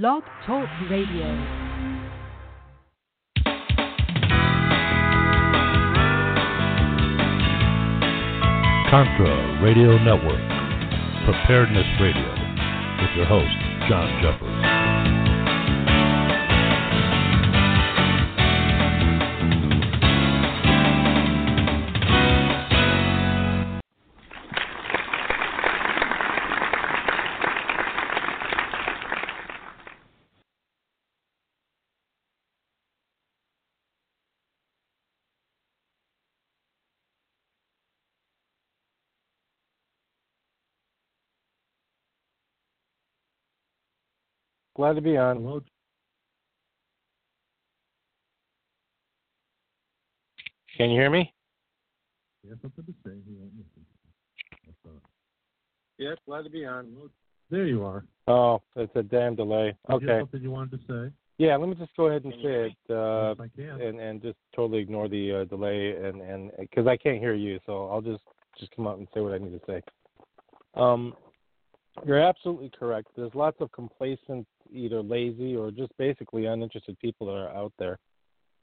Blog Talk Radio. Contra Radio Network, Preparedness Radio, with your host, John Jeffers. Glad to be on. Hello. Can you hear me? He has something to say. He won't listen. Yes, glad to be on. There you are. Oh, it's a damn delay. Did you have Okay. something you wanted to say? Yeah, let me just go ahead and say it, uh, yes, I can. and and just totally ignore the uh, delay, and and because I can't hear you, so I'll just just come out and say what I need to say. Um, you're absolutely correct. There's lots of complacent, either lazy or just basically uninterested people that are out there.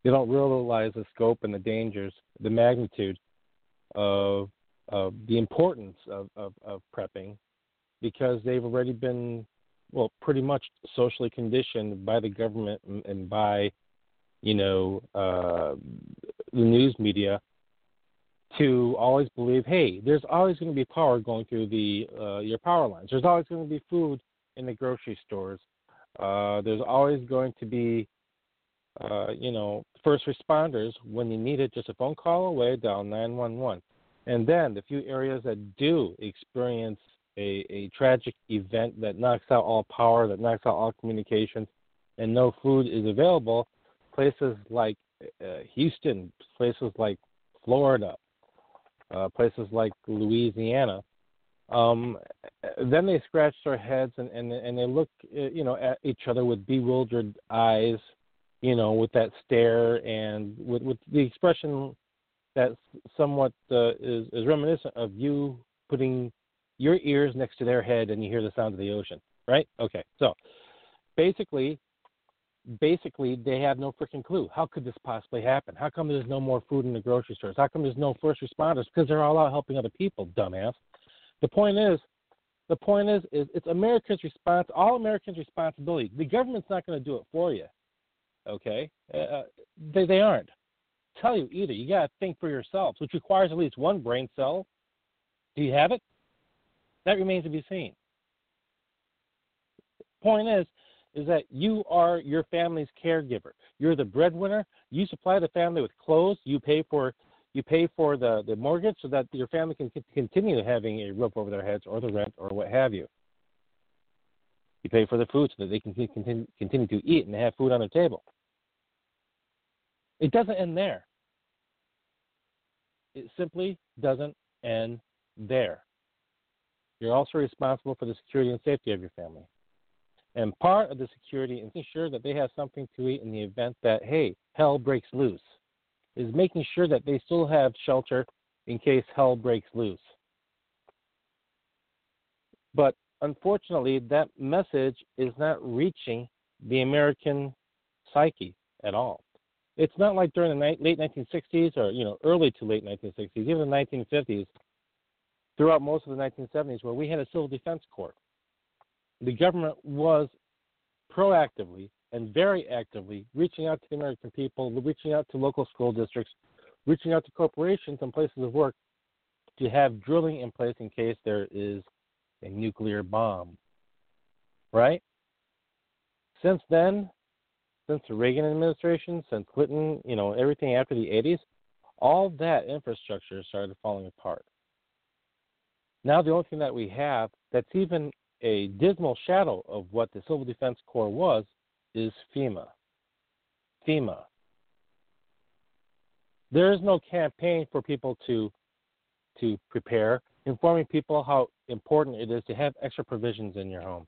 They don't realize the scope and the dangers, the magnitude of of the importance of, of, of prepping because they've already been well pretty much socially conditioned by the government and, by you know uh, the news media to always believe hey there's always going to be power going through the uh, your power lines. There's always going to be food in the grocery stores. Uh, there's always going to be uh, you know first responders when you need it just a phone call away dial 911 and then the few areas that do experience a, a tragic event that knocks out all power, that knocks out all communications, and no food is available, places like uh, Houston, places like Florida, uh, places like Louisiana, um, then they scratch their heads and, and and they look, uh, you know, at each other with bewildered eyes, you know, with that stare and with with the expression that somewhat uh, is is reminiscent of you putting your ears next to their head and you hear the sound of the ocean, right? Okay, so basically, basically they have no freaking clue. How could this possibly happen? How come there's no more food in the grocery stores? How come there's no first responders? Because they're all out helping other people, dumbass. The point is, the point is, is it's Americans' response, all Americans' responsibility. The government's not going to do it for you, okay? Uh, they they aren't. Tell you either. You got to think for yourselves, which requires at least one brain cell. Do you have it? That remains to be seen. Point is, is that you are your family's caregiver. You're the breadwinner. You supply the family with clothes. You pay for you pay for the, the mortgage so that your family can continue having a roof over their heads or the rent or what have you. You pay for the food so that they can continue, continue to eat and have food on their table. It doesn't end there. It simply doesn't end there. You're also responsible for the security and safety of your family. And part of the security is making that they have something to eat in the event that, hey, hell breaks loose, is making sure that they still have shelter in case hell breaks loose. But unfortunately, that message is not reaching the American psyche at all. It's not like during the late 1960s or you know early to late 1960s, even the 1950s, throughout most of the 1970s, where we had a civil defense corps. The government was proactively and very actively reaching out to the American people, reaching out to local school districts, reaching out to corporations and places of work to have drilling in place in case there is a nuclear bomb. Right? Since then, since the Reagan administration, since Clinton, you know, everything after the 80s, all that infrastructure started falling apart. Now the only thing that we have that's even a dismal shadow of what the Civil Defense Corps was is FEMA. FEMA. There is no campaign for people to to prepare, informing people how important it is to have extra provisions in your home.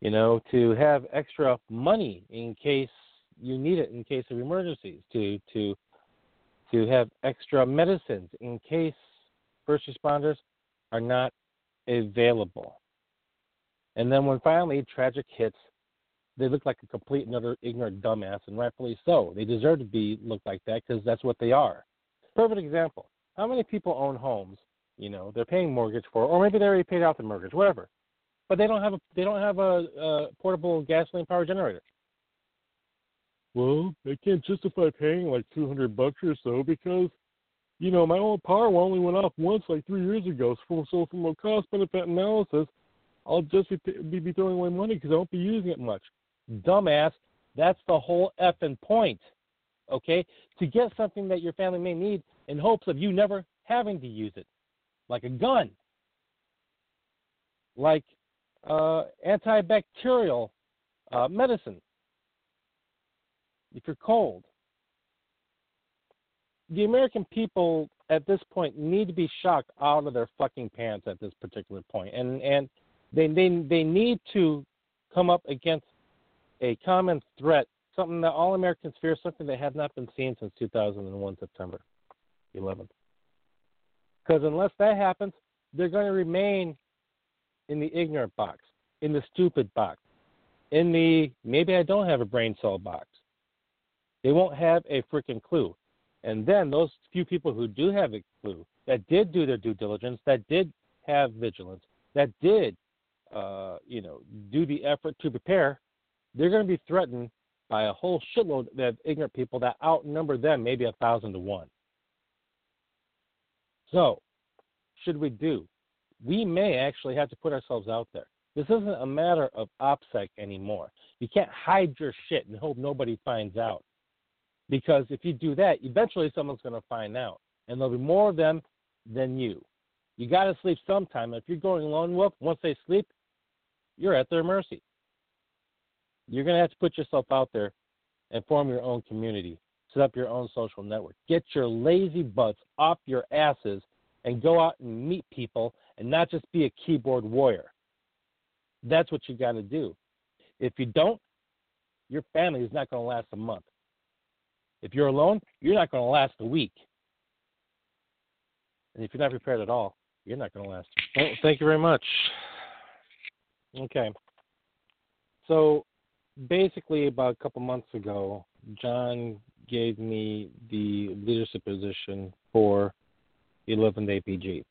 You know, to have extra money in case you need it in case of emergencies, to to to have extra medicines in case first responders are not available. And then when finally tragic hits, they look like a complete and utter ignorant dumbass, and rightfully so. They deserve to be looked like that because that's what they are. Perfect example. How many people own homes? You know, they're paying mortgage for, or maybe they already paid off the mortgage, whatever. But they don't have a they don't have a, a portable gasoline power generator. Well, I can't justify paying like two hundred bucks or so because, you know, my old power only went off once like three years ago. So, so from a cost benefit analysis, I'll just be, be throwing away money because I won't be using it much. Dumbass, that's the whole effing point. Okay, to get something that your family may need in hopes of you never having to use it, like a gun, like uh, antibacterial uh, medicine if you're cold. The American people at this point need to be shocked out of their fucking pants at this particular point. point, and and they they they need to come up against a common threat, something that all Americans fear, something that has not been seen since 2001 September 11th. Because unless that happens, they're going to remain in the ignorant box, in the stupid box, in the maybe I don't have a brain cell box. They won't have a freaking clue. And then those few people who do have a clue, that did do their due diligence, that did have vigilance, that did, uh, you know, do the effort to prepare, they're going to be threatened by a whole shitload of ignorant people that outnumber them maybe a thousand to one. So, should we do? We may actually have to put ourselves out there. This isn't a matter of OPSEC anymore. You can't hide your shit and hope nobody finds out. Because if you do that, eventually someone's going to find out. And there'll be more of them than you. You got to sleep sometime. If you're going lone wolf, once they sleep, you're at their mercy. You're going to have to put yourself out there and form your own community. Set up your own social network. Get your lazy butts off your asses and go out and meet people and not just be a keyboard warrior. That's what you got to do. If you don't, your family is not going to last a month. If you're alone, you're not going to last a week. And if you're not prepared at all, you're not going to last. Well, thank you very much. Okay. So basically, about a couple months ago, John gave me the leadership position for 11th APG.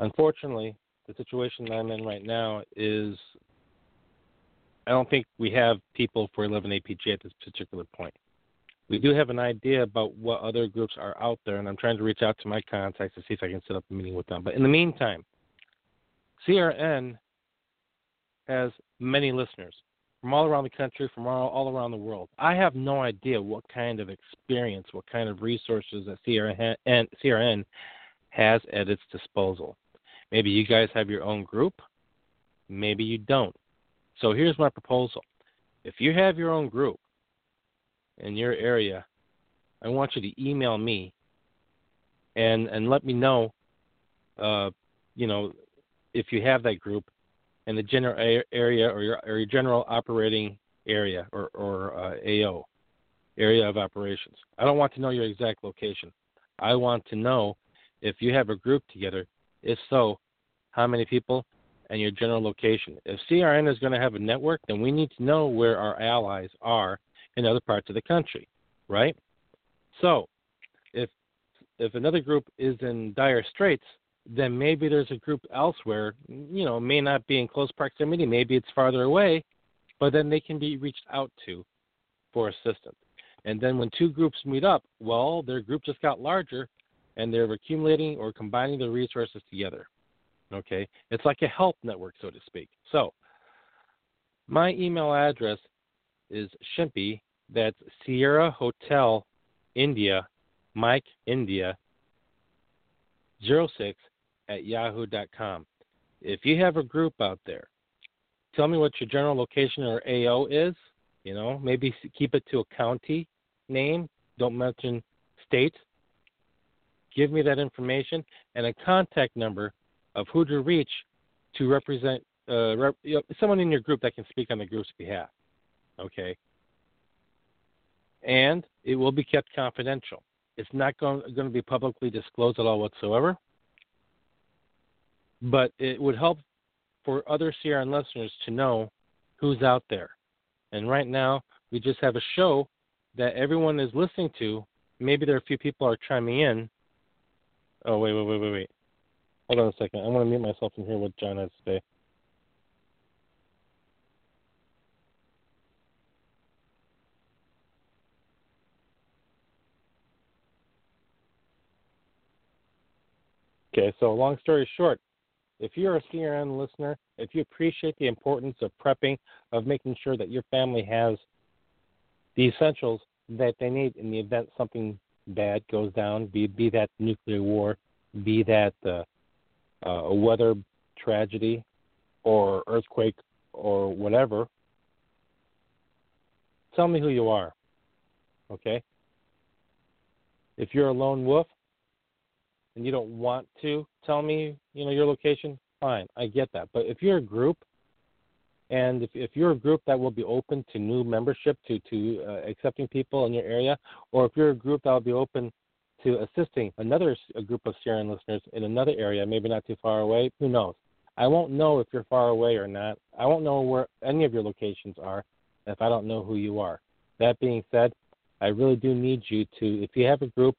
Unfortunately, the situation that I'm in right now is I don't think we have people for 11 APG at this particular point we do have an idea about what other groups are out there, and I'm trying to reach out to my contacts to see if I can set up a meeting with them. But in the meantime, CRN has many listeners from all around the country, from all, all around the world. I have no idea what kind of experience, what kind of resources that CRN, CRN has at its disposal. Maybe you guys have your own group, maybe you don't. So here's my proposal. If you have your own group, in your area, I want you to email me and and let me know, uh, you know, if you have that group in the general area or your or your general operating area or or uh, AO area of operations. I don't want to know your exact location. I want to know if you have a group together. If so, how many people and your general location. If CRN is going to have a network, then we need to know where our allies are in other parts of the country, right? So, if if another group is in dire straits, then maybe there's a group elsewhere, you know, may not be in close proximity, maybe it's farther away, but then they can be reached out to for assistance. And then when two groups meet up, well, their group just got larger and they're accumulating or combining their resources together. Okay? It's like a health network, so to speak. So, my email address is Shimpy, that's Sierra Hotel India, Mike India, 06 at yahoo.com. If you have a group out there tell me what your general location or AO is. You know, maybe keep it to a county name. Don't mention state. Give me that information and a contact number of who to reach to represent uh, rep, you know, someone in your group that can speak on the group's behalf. Okay. And it will be kept confidential. It's not going, going to be publicly disclosed at all whatsoever. But it would help for other CRN listeners to know who's out there. And right now, we just have a show that everyone is listening to. Maybe there are a few people are chiming in. Oh, wait, wait, wait, wait, wait. Hold on a second. I want to mute myself and hear what John has to say. Okay, so long story short, if you're a CRN listener, if you appreciate the importance of prepping, of making sure that your family has the essentials that they need in the event something bad goes down, be be that nuclear war, be that uh, uh, a weather tragedy, or earthquake, or whatever. Tell me who you are. Okay. If you're a lone wolf, and you don't want to tell me, you know, your location, fine, I get that. But if you're a group, and if, if you're a group that will be open to new membership, to to uh, accepting people in your area, or if you're a group that will be open to assisting another group of CRN listeners in another area, maybe not too far away, who knows? I won't know if you're far away or not. I won't know where any of your locations are if I don't know who you are. That being said, I really do need you to, if you have a group,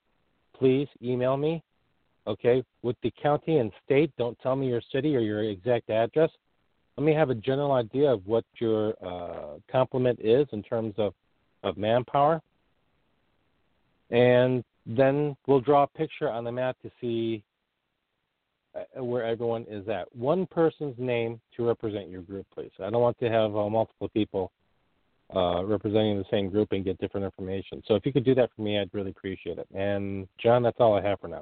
please email me okay, with the county and state, don't tell me your city or your exact address. Let me have a general idea of what your uh, complement is in terms of, of manpower. And then we'll draw a picture on the map to see uh, where everyone is at. One person's name to represent your group, please. I don't want to have uh, multiple people uh, representing the same group and get different information. So if you could do that for me, I'd really appreciate it. And John, that's all I have for now.